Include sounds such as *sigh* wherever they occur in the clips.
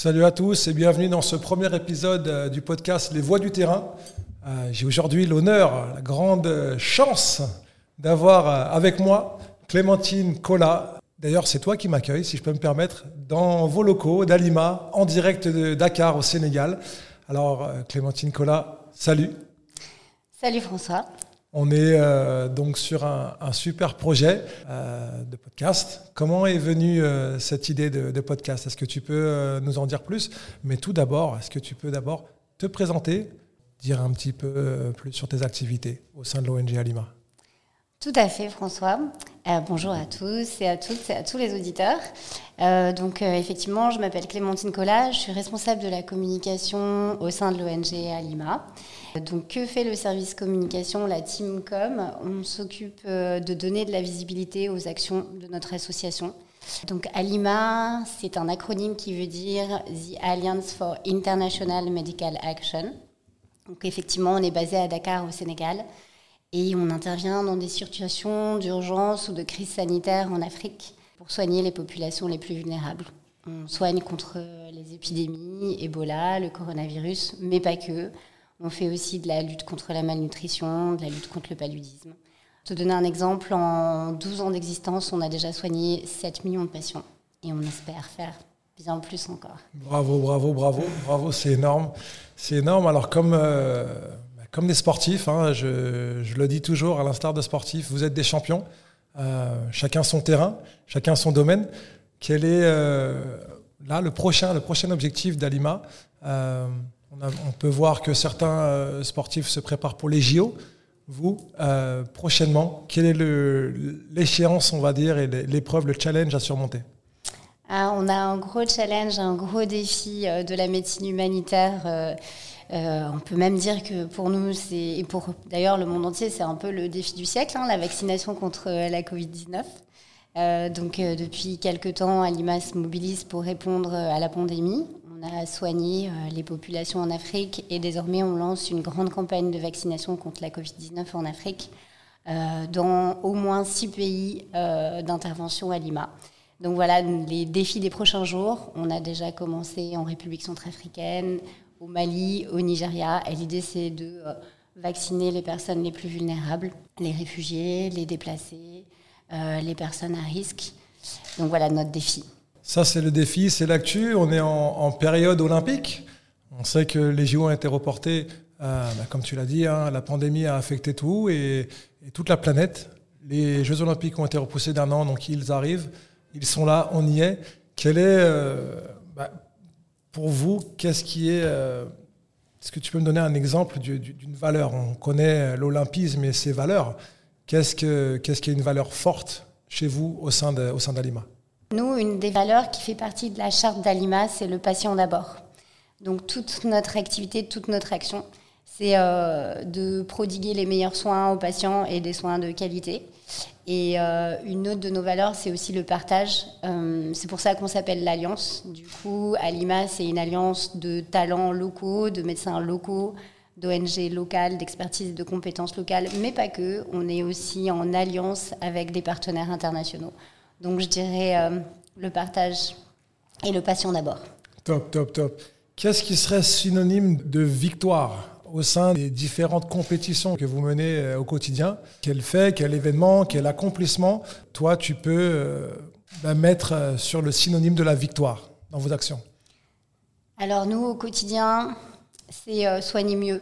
Salut à tous et bienvenue dans ce premier épisode euh, du podcast Les Voix du terrain. Euh, j'ai aujourd'hui l'honneur, la grande chance d'avoir euh, avec moi Clémentine Collat. D'ailleurs, c'est toi qui m'accueilles, si je peux me permettre, dans vos locaux d'Alima, en direct de Dakar au Sénégal. Alors, Clémentine Collat, salut. Salut François. On est euh, donc sur un, super projet euh, de podcast. Comment est venue euh, cette idée de, podcast? Est-ce que tu peux nous en dire plus? Mais tout d'abord, est-ce que tu peux d'abord te présenter, dire un petit peu plus sur tes activités au sein de l'ONG Alima tout à fait, François. Bonjour à tous et à toutes et à tous les auditeurs. donc, effectivement, je m'appelle Clémentine Collat, je suis responsable de la communication au sein de l'ONG Alima. Donc, que fait le service communication, la Team Com? On s'occupe euh, de donner de la visibilité aux actions de notre association. Donc, ALIMA, c'est un acronyme qui veut dire The Alliance for International Medical Action. Donc, effectivement, on est basé à Dakar, au Sénégal, et on intervient dans des situations d'urgence ou de crise sanitaire en Afrique pour soigner les populations les plus vulnérables. On soigne contre les épidémies, Ebola, le coronavirus, mais pas que. On fait aussi de la lutte contre la malnutrition, de la lutte contre le paludisme. Pour te donner un exemple, en 12 ans d'existence, on a déjà soigné 7 millions de patients et on espère faire bien plus encore. Bravo, bravo, bravo, bravo, c'est énorme. C'est énorme. Alors comme, euh, comme des sportifs, hein, je, le dis toujours, à l'instar de sportifs, vous êtes des champions, euh, chacun son terrain, chacun son domaine. Quel est euh, là le prochain, objectif d'Alima? On, peut voir que certains euh, sportifs se préparent pour les JO. Vous, euh, prochainement, quelle est l'échéance, on va dire, et l'épreuve, le challenge à surmonter? Ah, On a un gros challenge, un gros défi euh, de la médecine humanitaire. On peut même dire que pour nous, et pour d'ailleurs le monde entier, c'est un peu le défi du siècle, hein, la vaccination contre la Covid-19. donc depuis quelques temps, Alima se mobilise pour répondre à la pandémie. On a soigné euh, les populations en Afrique et désormais on lance une grande campagne de vaccination contre la Covid-19 en Afrique euh, dans au moins six pays euh, d'intervention à Lima. Donc voilà les défis des prochains jours. On a déjà commencé en République centrafricaine, au Mali, au Nigeria. Et l'idée c'est de vacciner les personnes les plus vulnérables, les réfugiés, les déplacés, les personnes à risque. Donc voilà notre défi. Ça, c'est le défi, c'est l'actu. On est en, période olympique. On sait que les JO ont été reportés, euh, bah, comme tu l'as dit, hein, la pandémie a affecté tout et, toute la planète. Les Jeux olympiques ont été repoussés d'un an, donc ils arrivent. Ils sont là, on y est. Quel est, euh, bah, pour vous, qu'est-ce qui est... Euh, est-ce que tu peux me donner un exemple d'une valeur? On connaît l'olympisme et ses valeurs. Qu'est-ce, que, qui est une valeur forte chez vous au sein, de, au sein d'Alima? Nous, une des valeurs qui fait partie de la charte d'Alima, c'est le patient d'abord. Donc toute notre activité, toute notre action, c'est euh, de prodiguer les meilleurs soins aux patients et des soins de qualité. Et euh, une autre de nos valeurs, c'est aussi le partage. Euh, c'est pour ça qu'on s'appelle l'Alliance. Du coup, Alima, c'est une alliance de talents locaux, de médecins locaux, d'ONG locales, d'expertise et de compétences locales, mais pas que. On est aussi en alliance avec des partenaires internationaux. Donc je dirais euh, le partage et le passion d'abord. Top, top, top. Qu'est-ce qui serait synonyme de victoire? Au sein des différentes compétitions que vous menez euh, au quotidien Quel fait, quel événement, quel accomplissement, toi, tu peux euh, bah, mettre sur le synonyme de la victoire dans vos actions? Alors nous, au quotidien, c'est soigner mieux,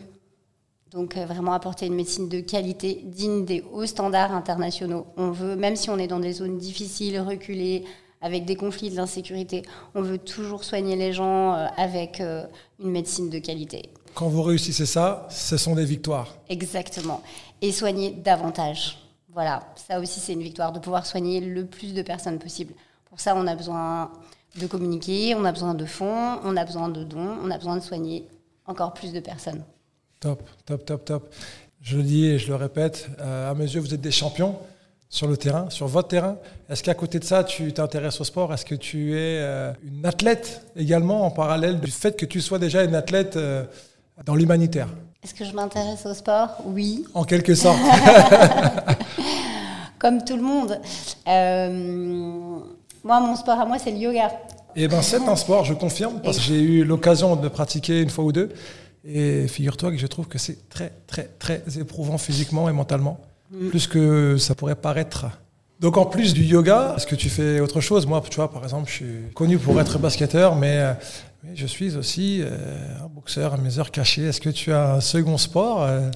donc euh, vraiment apporter une médecine de qualité, digne des hauts standards internationaux. On veut, même si on est dans des zones difficiles, reculées, avec des conflits, de l'insécurité, on veut toujours soigner les gens euh, avec euh, une médecine de qualité. Quand vous réussissez ça, ce sont des victoires. Exactement. Et soigner davantage. Voilà, ça aussi c'est une victoire, de pouvoir soigner le plus de personnes possible. Pour ça, on a besoin de communiquer, on a besoin de fonds, on a besoin de dons, on a besoin de soigner encore plus de personnes. Top, top, top, top. Je le dis et je le répète, euh, à mes yeux, vous êtes des champions sur le terrain, sur votre terrain. Est-ce qu'à côté de ça, tu t'intéresses au sport? Est-ce que tu es euh, une athlète également en parallèle du fait que tu sois déjà une athlète euh, dans l'humanitaire Est-ce que je m'intéresse au sport? Oui. En quelque sorte. *laughs* Comme tout le monde. moi, mon sport à moi, c'est le yoga. Eh ben, c'est un sport, je confirme, parce que j'ai eu l'occasion de pratiquer une fois ou deux. Et figure-toi que je trouve que c'est très, très, très éprouvant physiquement et mentalement, mm. plus que ça pourrait paraître. Donc en plus du yoga, est-ce que tu fais autre chose? Moi, tu vois, par exemple, je suis connu pour être basketteur, mais, euh, je suis aussi euh, un boxeur à mes heures cachées. Est-ce que tu as un second sport euh?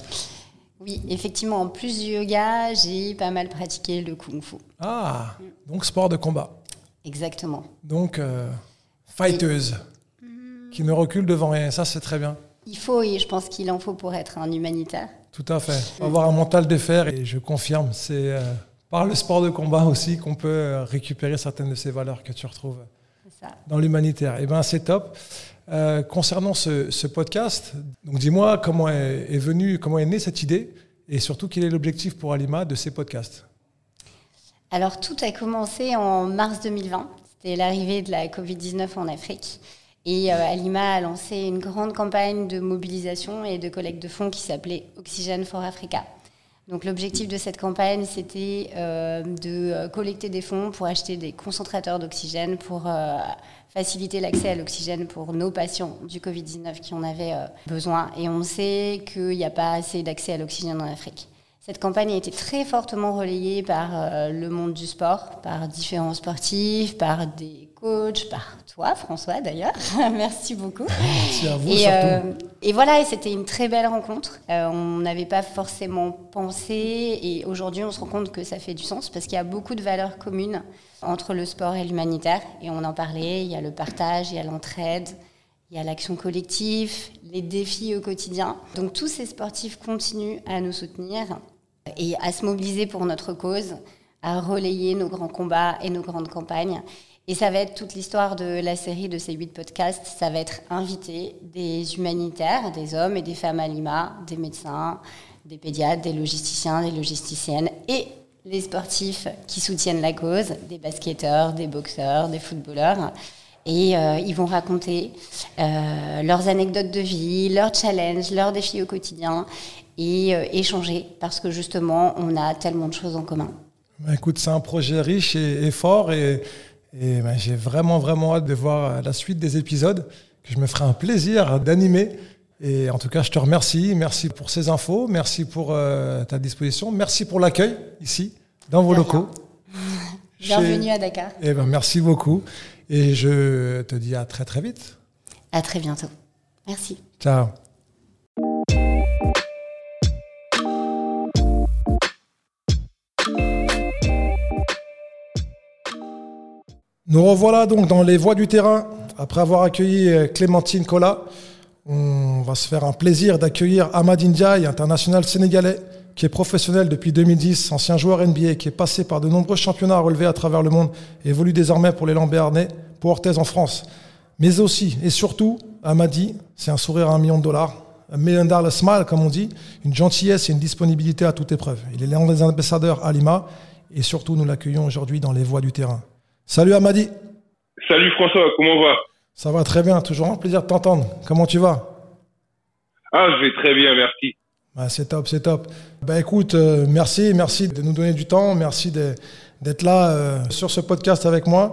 Oui, effectivement, en plus du yoga, j'ai pas mal pratiqué le kung fu. Ah, donc sport de combat. Exactement. Donc, fighteuse, qui ne recule devant rien. Ça, c'est très bien. Il faut, et je pense qu'il en faut pour être un humanitaire. Tout à fait. Avoir un mental de fer, et je confirme, c'est par le sport de combat aussi qu'on peut euh, récupérer certaines de ces valeurs que tu retrouves dans l'humanitaire. Et eh ben c'est top. Euh, concernant ce, podcast, donc dis-moi comment est, est venue, comment est née cette idée et surtout quel est l'objectif pour Alima de ces podcasts? Alors tout a commencé en mars 2020. C'était l'arrivée de la Covid-19 en Afrique. Et euh, Alima a lancé une grande campagne de mobilisation et de collecte de fonds qui s'appelait Oxygène for Africa. Donc l'objectif de cette campagne, c'était euh, de euh, collecter des fonds pour acheter des concentrateurs d'oxygène, pour euh, faciliter l'accès à l'oxygène pour nos patients du Covid-19 qui en avaient besoin. Et on sait qu'il n'y a pas assez d'accès à l'oxygène en Afrique. Cette campagne a été très fortement relayée par le monde du sport, par différents sportifs, par des coach, par toi, François, d'ailleurs. *laughs* Merci beaucoup. Merci à vous, et, euh, et voilà, c'était une très belle rencontre. Euh, on n'avait pas forcément pensé, et aujourd'hui, on se rend compte que ça fait du sens parce qu'il y a beaucoup de valeurs communes entre le sport et l'humanitaire. Et on en parlait, il y a le partage, il y a l'entraide, il y a l'action collective, les défis au quotidien. Donc tous ces sportifs continuent à nous soutenir et à se mobiliser pour notre cause, à relayer nos grands combats et nos grandes campagnes. Et ça va être toute l'histoire de la série de ces huit podcasts. Ça va être inviter des humanitaires, des hommes et des femmes à Lima, des médecins, des pédiatres, des logisticiens, des logisticiennes et les sportifs qui soutiennent la cause, des basketteurs, des boxeurs, des footballeurs. Et euh, ils vont raconter euh, leurs anecdotes de vie, leurs challenges, leurs défis au quotidien et euh, échanger parce que justement, on a tellement de choses en commun. Bah, écoute, c'est un projet riche et, et fort et et ben, j'ai vraiment, vraiment hâte de voir la suite des épisodes, que je me ferai un plaisir d'animer. Et en tout cas, je te remercie. Merci pour ces infos. Merci pour euh, ta disposition. Merci pour l'accueil ici, dans vos locaux. *laughs* Bienvenue à Dakar. Et ben, merci beaucoup. Et je te dis à très, très vite. À très bientôt. Merci. Ciao. Nous revoilà donc dans les voies du terrain. Après avoir accueilli euh, Clémentine Kola, on va se faire un plaisir d'accueillir Ahmad Ndiaye, international sénégalais, qui est professionnel depuis 2010, ancien joueur NBA, qui est passé par de nombreux championnats relevés à travers le monde, évolue désormais pour les Lambernais, pour Orthez en France. Mais aussi et surtout, Amadi, c'est un sourire à un million de dollars, un million dollar smile, comme on dit, une gentillesse et une disponibilité à toute épreuve. Il est l'un des ambassadeurs à Lima, et surtout, nous l'accueillons aujourd'hui dans les voies du terrain. Salut Amadi. Salut François, comment va? Ça va très bien, toujours un plaisir de t'entendre. Comment tu vas? Ah, je vais très bien, merci. Bah, c'est top, c'est top. Bah écoute, euh, merci, merci de nous donner du temps, merci d'être là euh, sur ce podcast avec moi.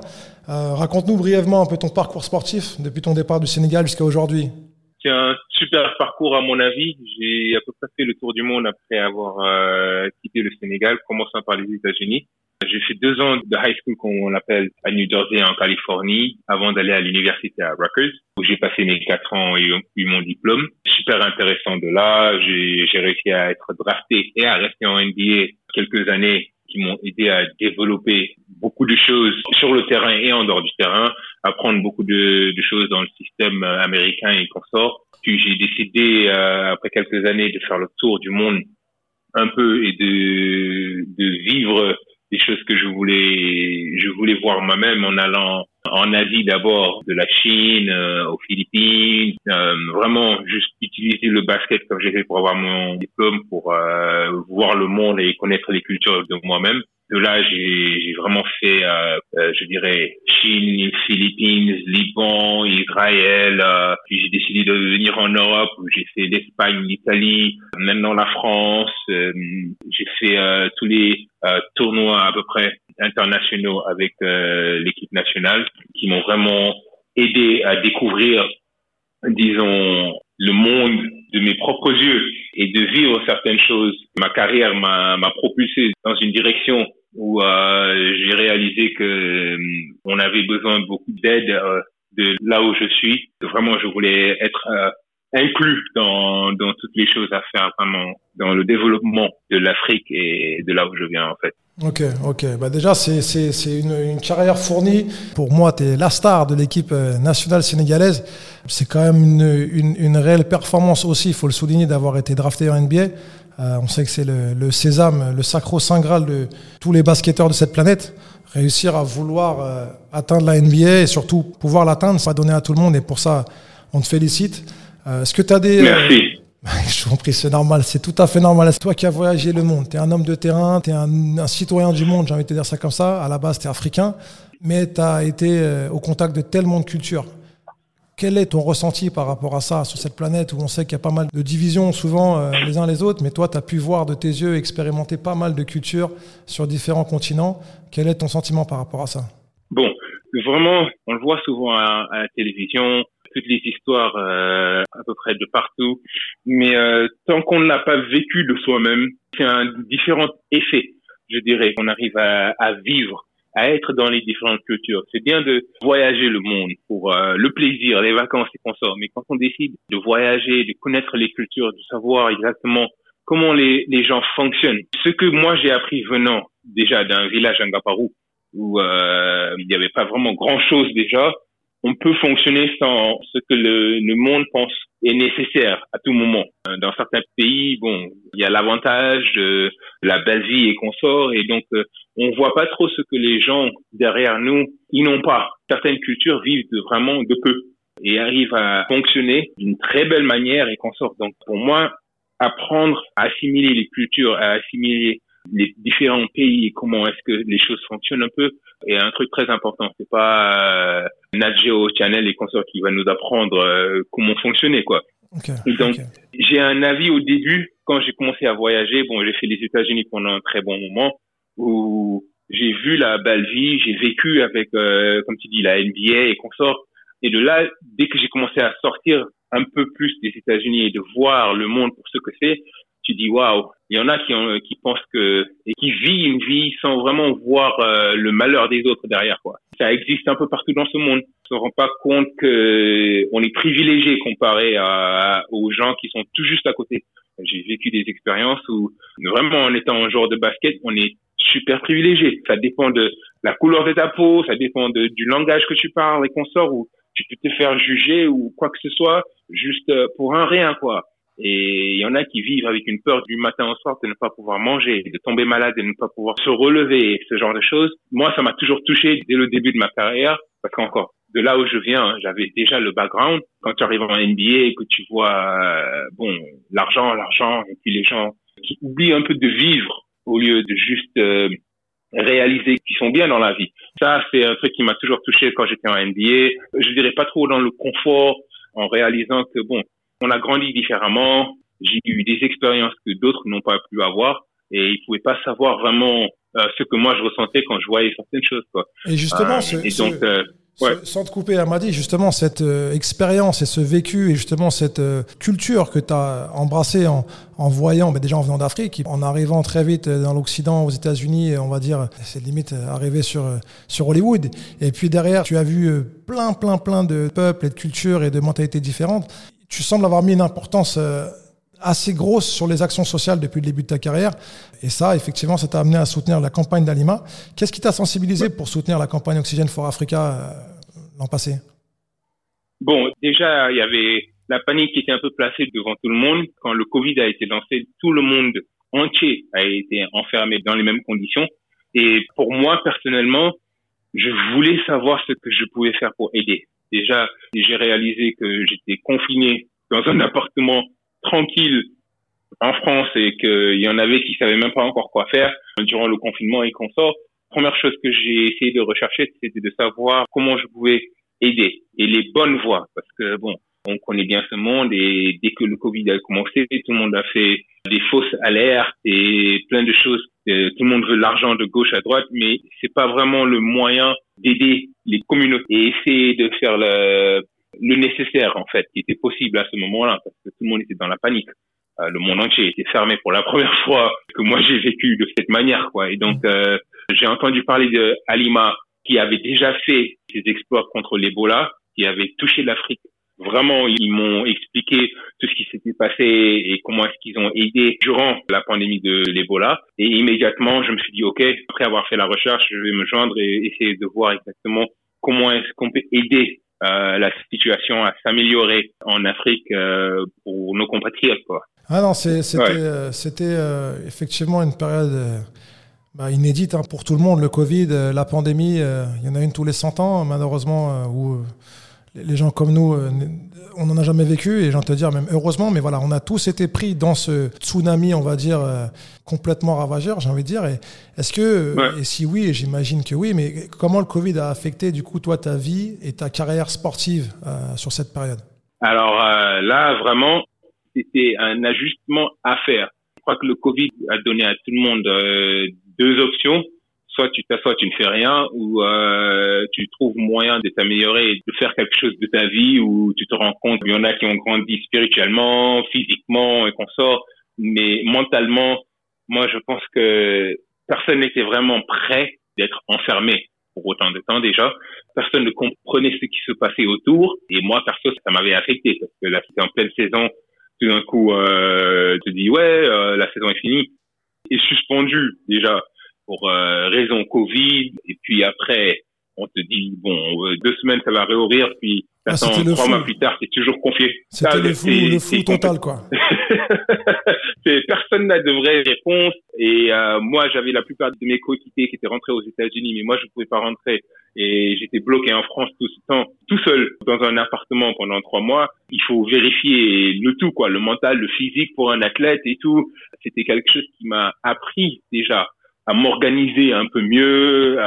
Euh, raconte-nous brièvement un peu ton parcours sportif depuis ton départ du Sénégal jusqu'à aujourd'hui. C'est un super parcours à mon avis. J'ai à peu près fait le tour du monde après avoir quitté le Sénégal, commençant par les États-Unis. J'ai fait deux ans de high school, comme on l'appelle, à New Jersey, en Californie, avant d'aller à l'université à Rutgers, où j'ai passé mes quatre ans et eu mon diplôme. Super intéressant de là. J'ai réussi à être drafté et à rester en NBA quelques années qui m'ont aidé à développer beaucoup de choses sur le terrain et en dehors du terrain, apprendre beaucoup de, de choses dans le système américain et consort. Puis j'ai décidé, euh, après quelques années, de faire le tour du monde un peu et de, de vivre des choses que je voulais je voulais voir moi-même en allant en Asie d'abord, de la Chine euh, aux Philippines, euh, vraiment juste utiliser le basket comme j'ai fait pour avoir mon diplôme pour euh, voir le monde et connaître les cultures de moi-même de là, j'ai vraiment fait, euh, euh, je dirais, Chine, Philippines, Liban, Israël. Euh, puis j'ai décidé de venir en Europe où j'ai fait l'Espagne, l'Italie, maintenant la France. j'ai fait tous les tournois à peu près internationaux avec l'équipe nationale qui m'ont vraiment aidé à découvrir, disons, le monde de mes propres yeux et de vivre certaines choses. Ma carrière m'a propulsé dans une direction où euh, j'ai réalisé que euh, on avait besoin de beaucoup d'aide euh, de là où je suis. Vraiment, je voulais être inclus dans, dans toutes les choses à faire vraiment dans le développement de l'Afrique et de là où je viens en fait. Ok, ok. Bah déjà, c'est, c'est, c'est une, une, carrière fournie. Pour moi, tu es la star de l'équipe nationale sénégalaise. C'est quand même une, une, une réelle performance aussi, il faut le souligner, d'avoir été drafté en NBA. Euh, on sait que c'est le, le, sésame, le sacro-saint graal de tous les basketteurs de cette planète. Réussir à vouloir euh, atteindre la NBA et surtout pouvoir l'atteindre, ça va donner à tout le monde et pour ça, on te félicite. Euh, est-ce que tu as des... Merci. *laughs* Je vous en prie, c'est normal, c'est tout à fait normal. C'est toi qui as voyagé le monde. Tu es un homme de terrain, tu es un, un, citoyen du monde, j'ai envie de te dire ça comme ça. À la base, tu es africain, mais tu as été au contact de tellement de cultures. Quel est ton ressenti par rapport à ça, sur cette planète où on sait qu'il y a pas mal de divisions souvent euh, les uns les autres, mais toi, tu as pu voir de tes yeux, expérimenter pas mal de cultures sur différents continents. Quel est ton sentiment par rapport à ça? Bon, vraiment, on le voit souvent à, la télévision, toutes les histoires euh, à peu près de partout, mais euh, tant qu'on ne l'a pas vécu de soi-même, c'est un différent effet, je dirais, qu'on arrive à vivre à être dans les différentes cultures. C'est bien de voyager le monde pour euh, le plaisir, les vacances et consorts, mais quand on décide de voyager, de connaître les cultures, de savoir exactement comment les, les gens fonctionnent, ce que moi j'ai appris venant déjà d'un village à Ngaparou, où euh, il n'y avait pas vraiment grand-chose déjà, on peut fonctionner sans ce que le, le, monde pense est nécessaire à tout moment. Dans certains pays, bon, il y a l'avantage de la belle vie et consorts, et donc euh, on voit pas trop ce que les gens derrière nous, ils n'ont pas. Certaines cultures vivent vraiment de peu et arrivent à fonctionner d'une très belle manière et consorts. Donc pour moi, apprendre à assimiler les cultures, à assimiler les différents pays et comment est-ce que les choses fonctionnent un peu est un truc très important. C'est pas euh, Nat Geo Channel et consorts qui va nous apprendre euh, comment fonctionner quoi. Okay, donc okay. j'ai un avis au début quand j'ai commencé à voyager. Bon, j'ai fait les États-Unis pendant un très bon moment où j'ai vu la belle vie, j'ai vécu avec, euh, comme tu dis, la NBA et consorts. Et de là, dès que j'ai commencé à sortir un peu plus des États-Unis et de voir le monde pour ce que c'est, tu dis waouh, il y en a qui, ont, qui pensent que et qui vivent une vie sans vraiment voir euh, le malheur des autres derrière quoi. Ça existe un peu partout dans ce monde. On se rend pas compte que on est privilégié comparé à, aux gens qui sont tout juste à côté. J'ai vécu des expériences où vraiment en étant un joueur de basket, on est super privilégié. Ça dépend de la couleur de ta peau, ça dépend de, du langage que tu parles et qu'on sort ou tu peux te faire juger ou quoi que ce soit juste pour un rien quoi. Et il y en a qui vivent avec une peur du matin au soir de ne pas pouvoir manger, de tomber malade, de ne pas pouvoir se relever, ce genre de choses. Moi, ça m'a toujours touché dès le début de ma carrière, parce qu'encore, de là où je viens, j'avais déjà le background. Quand tu arrives en NBA et que tu vois, euh, bon, l'argent, l'argent, et puis les gens qui oublient un peu de vivre au lieu de juste euh, réaliser qu'ils sont bien dans la vie. Ça, c'est un truc qui m'a toujours touché quand j'étais en NBA. Je dirais pas trop dans le confort, en réalisant que bon, on a grandi différemment. J'ai eu des expériences que d'autres n'ont pas pu avoir et ils pouvaient pas savoir vraiment euh, ce que moi je ressentais quand je voyais certaines choses. Quoi. Et justement, Euh, ce, et ce- donc, euh, ouais. sans te couper, Amadi, justement, cette euh, expérience et ce vécu et justement cette euh, culture que tu as embrassée en, en voyant, bah, déjà en venant d'Afrique, en arrivant très vite dans l'Occident, aux États-Unis, on va dire, c'est limite euh, arrivé sur, sur Hollywood. Et puis derrière, tu as vu plein, plein, plein de peuples et de cultures et de mentalités différentes. Tu sembles avoir mis une importance euh, assez grosse sur les actions sociales depuis le début de ta carrière. Et ça, effectivement, ça t'a amené à soutenir la campagne d'Alima. Qu'est-ce qui t'a sensibilisé pour soutenir la campagne Oxygène for Africa euh, l'an passé? Bon, déjà, il y avait la panique qui était un peu placée devant tout le monde. Quand le Covid a été lancé, tout le monde entier a été enfermé dans les mêmes conditions. Et pour moi, personnellement, je voulais savoir ce que je pouvais faire pour aider. Déjà, j'ai réalisé que j'étais confiné dans un *laughs* appartement tranquille en France et qu'il y en avait qui savaient même pas encore quoi faire durant le confinement et qu'on sort. Première chose que j'ai essayé de rechercher, c'était de savoir comment je pouvais aider et les bonnes voies parce que bon on connaît bien ce monde et dès que le Covid a commencé tout le monde a fait des fausses alertes et plein de choses. Euh, tout le monde veut l'argent de gauche à droite, mais c'est pas vraiment le moyen d'aider les communautés et essayer de faire le, le nécessaire en fait, qui était possible à ce moment-là, parce que tout le monde était dans la panique. Euh, le monde entier était fermé pour la *laughs* première fois que moi j'ai vécu de cette manière, quoi. Et donc euh, j'ai entendu parler de Alima qui avait déjà fait ses exploits contre l'Ebola, qui avait touché l'Afrique Vraiment, ils m'ont expliqué tout ce qui s'était passé et comment est-ce qu'ils ont aidé durant la pandémie de l'Ebola. Et immédiatement, je me suis dit, OK, après avoir fait la recherche, je vais me joindre et essayer de voir exactement comment est-ce qu'on peut aider euh, la situation à s'améliorer en Afrique euh, pour nos compatriotes. Quoi. Ah non, c'était euh, euh, effectivement une période bah, inédite hein, pour tout le monde. Le Covid, la pandémie, il y en a une tous les 100 ans, malheureusement, où les gens comme nous, euh, on n'en a jamais vécu, et j'ai envie de te dire même heureusement, mais voilà, on a tous été pris dans ce tsunami, on va dire, euh, complètement ravageur, j'ai envie de dire. Est-ce que, et si oui, j'imagine que oui, mais comment le Covid a affecté du coup toi ta vie et ta carrière sportive euh, sur cette période? Alors là, vraiment, c'était un ajustement à faire. Je crois que le Covid a donné à tout le monde deux options soit tu t'assois, tu ne fais rien, ou euh, tu trouves moyen de t'améliorer de faire quelque chose de ta vie, ou tu te rends compte qu'il y en a qui ont grandi spirituellement, physiquement et qu'on sort, mais mentalement, moi je pense que personne n'était vraiment prêt d'être enfermé pour autant de temps déjà. Personne ne comprenait ce qui se passait autour, et moi perso ça m'avait affecté parce que là c'était en pleine saison, tout d'un coup euh, tu te dis ouais euh, la saison est finie, et suspendu déjà pour euh, raison Covid. Et puis après, on te dit, bon, euh, deux semaines, ça va réouvrir. Puis ah, trois mois plus tard, c'est toujours confié. C'était le fou, le fou total, quoi. *laughs* personne n'a de vraies réponses. Et euh, moi, j'avais la plupart de mes coéquipiers qui étaient rentrés aux États-Unis, mais moi, je ne pouvais pas rentrer. Et j'étais bloqué en France tout ce temps, tout seul, dans un appartement pendant trois mois. Il faut vérifier le tout, quoi, le mental, le physique pour un athlète et tout. C'était quelque chose qui m'a appris déjà à m'organiser un peu mieux.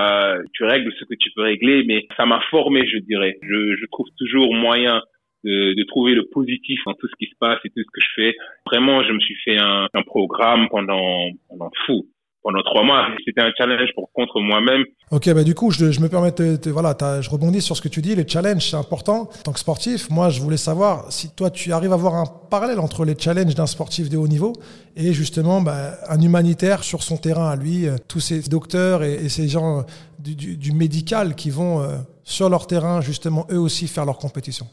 tu règles ce que tu peux régler, mais ça m'a formé, je dirais. Je, je trouve toujours moyen de, de, trouver le positif en tout ce qui se passe et tout ce que je fais. Vraiment, je me suis fait un, un programme pendant, pendant fou pendant trois mois. C'était un challenge pour contre moi-même. Ok, bah du coup, je, je me permets de, voilà, je rebondis sur ce que tu dis. Les challenges, c'est important. En tant que sportif, moi, je voulais savoir si toi, tu arrives à voir un parallèle entre les challenges d'un sportif de haut niveau et justement bah, un humanitaire sur son terrain à lui, euh, tous ces docteurs et, ces gens du, du, du, médical qui vont euh, sur leur terrain, justement, eux aussi faire leur compétition.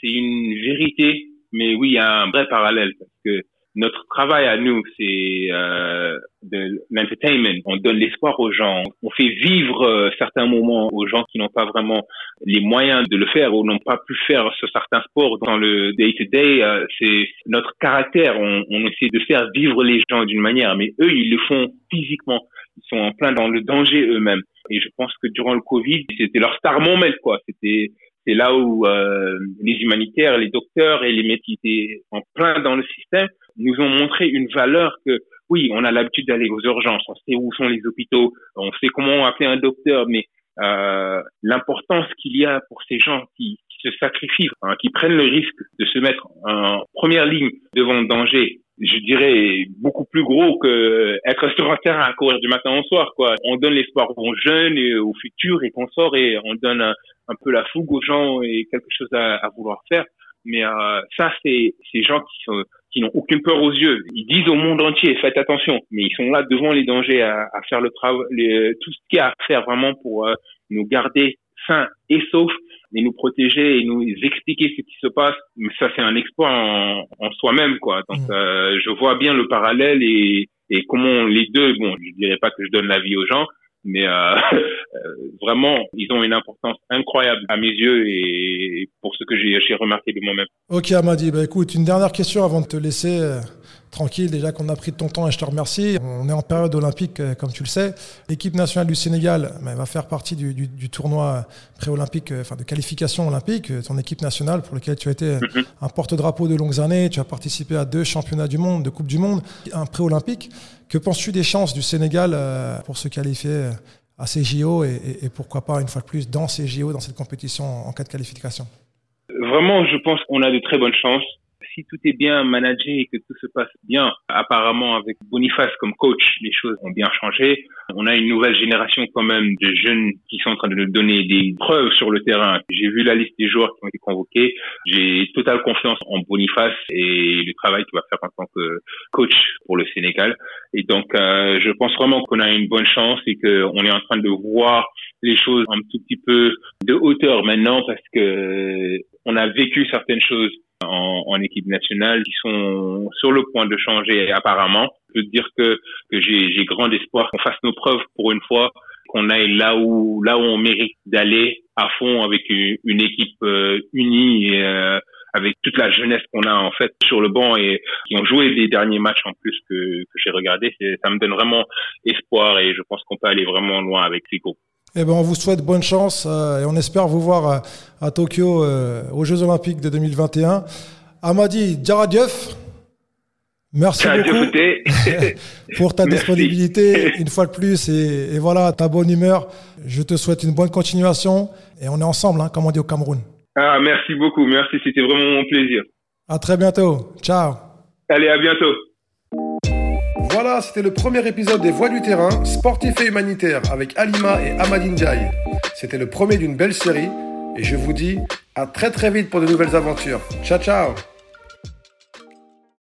C'est une vérité, mais oui, il y a un vrai parallèle parce que notre travail à nous, c'est euh, de l'entertainment. On donne l'espoir aux gens. On fait vivre euh, certains moments aux gens qui n'ont pas vraiment les moyens de le faire ou n'ont pas pu faire ce certain sport dans le day-to-day. Euh, c'est notre caractère. On, on, essaie de faire vivre les gens d'une manière, mais eux, ils le font physiquement. Ils sont en plein dans le danger eux-mêmes. Et je pense que durant le Covid, c'était leur star moment, quoi. C'était c'est là où euh, les humanitaires, les docteurs et les étaient en plein dans le système nous ont montré une valeur que oui, on a l'habitude d'aller aux urgences, on sait où sont les hôpitaux, on sait comment appeler un docteur, mais euh, l'importance qu'il y a pour ces gens qui, se sacrifient, hein, qui prennent le risque de se mettre en première ligne devant le danger, je dirais beaucoup plus gros que être sur un terrain à courir du matin au soir. Quoi. On donne l'espoir aux jeunes et aux futurs et qu'on sort et on donne un, peu la fougue aux gens et quelque chose à, à vouloir faire. Mais euh, ça, c'est ces gens qui sont qui n'ont aucune peur aux yeux. Ils disent au monde entier, faites attention, mais ils sont là devant les dangers à, à faire le travail, tout ce qu'il y a à faire vraiment pour euh, nous garder sains et saufs et nous protéger et nous expliquer ce qui se passe. Mais ça, c'est un exploit en, en soi-même, quoi. Donc, mmh. euh, je vois bien le parallèle et, et comment les deux, bon, je dirais pas que je donne la vie aux gens, mais euh, *laughs* euh, vraiment, ils ont une importance incroyable à mes yeux et pour ce que j'ai remarqué de moi-même. Ok Amadi, bah écoute, une dernière question avant de te laisser euh, tranquille, déjà qu'on a pris de ton temps et je te remercie. On est en période olympique, comme tu le sais. L'équipe nationale du Sénégal bah, va faire partie du, du, du tournoi pré-olympique, enfin de qualification olympique, ton équipe nationale pour laquelle tu as été mm-hmm. un porte-drapeau de longues années, tu as participé à deux championnats du monde, de Coupe du Monde, un pré-olympique. Que penses-tu des chances du Sénégal euh, pour se qualifier euh, à ces JO et, pourquoi pas une fois de plus dans ces JO, dans cette compétition en cas de qualification? Vraiment, je pense qu'on a de très bonnes chances. Si tout est bien managé et que tout se passe bien, apparemment avec Boniface comme coach, les choses ont bien changé. On a une nouvelle génération quand même de jeunes qui sont en train de nous donner des preuves sur le terrain. J'ai vu la liste des joueurs qui ont été convoqués. J'ai totale confiance en Boniface et le travail qu'il va faire en tant que coach pour le Sénégal. Et donc, euh, je pense vraiment qu'on a une bonne chance et qu'on est en train de voir les choses un tout petit peu de hauteur maintenant parce que on a vécu certaines choses en, en, équipe nationale qui sont sur le point de changer apparemment. Je peux dire que, que j'ai grand espoir qu'on fasse nos preuves pour une fois, qu'on aille là où là où on mérite d'aller à fond avec une, une équipe euh, unie euh, avec toute la jeunesse qu'on a en fait sur le banc et qui ont joué les derniers matchs en plus que, que j'ai regardé. Ça me donne vraiment espoir et je pense qu'on peut aller vraiment loin avec ces groupes. Eh ben, on vous souhaite bonne chance euh, et on espère vous voir à, à Tokyo euh, aux Jeux Olympiques de 2021. Amadi Djaradiev, merci beaucoup *laughs* pour ta disponibilité une fois de plus et, et, voilà ta bonne humeur. Je te souhaite une bonne continuation et on est ensemble, hein, comme on dit au Cameroun. Ah, merci beaucoup, merci, c'était vraiment mon plaisir. À très bientôt, ciao. Allez, à bientôt. C'était le premier épisode des Voix du terrain, sportif et humanitaire, avec Alima et Amadine Jai. C'était le premier d'une belle série, et je vous dis à très très vite pour de nouvelles aventures. Ciao ciao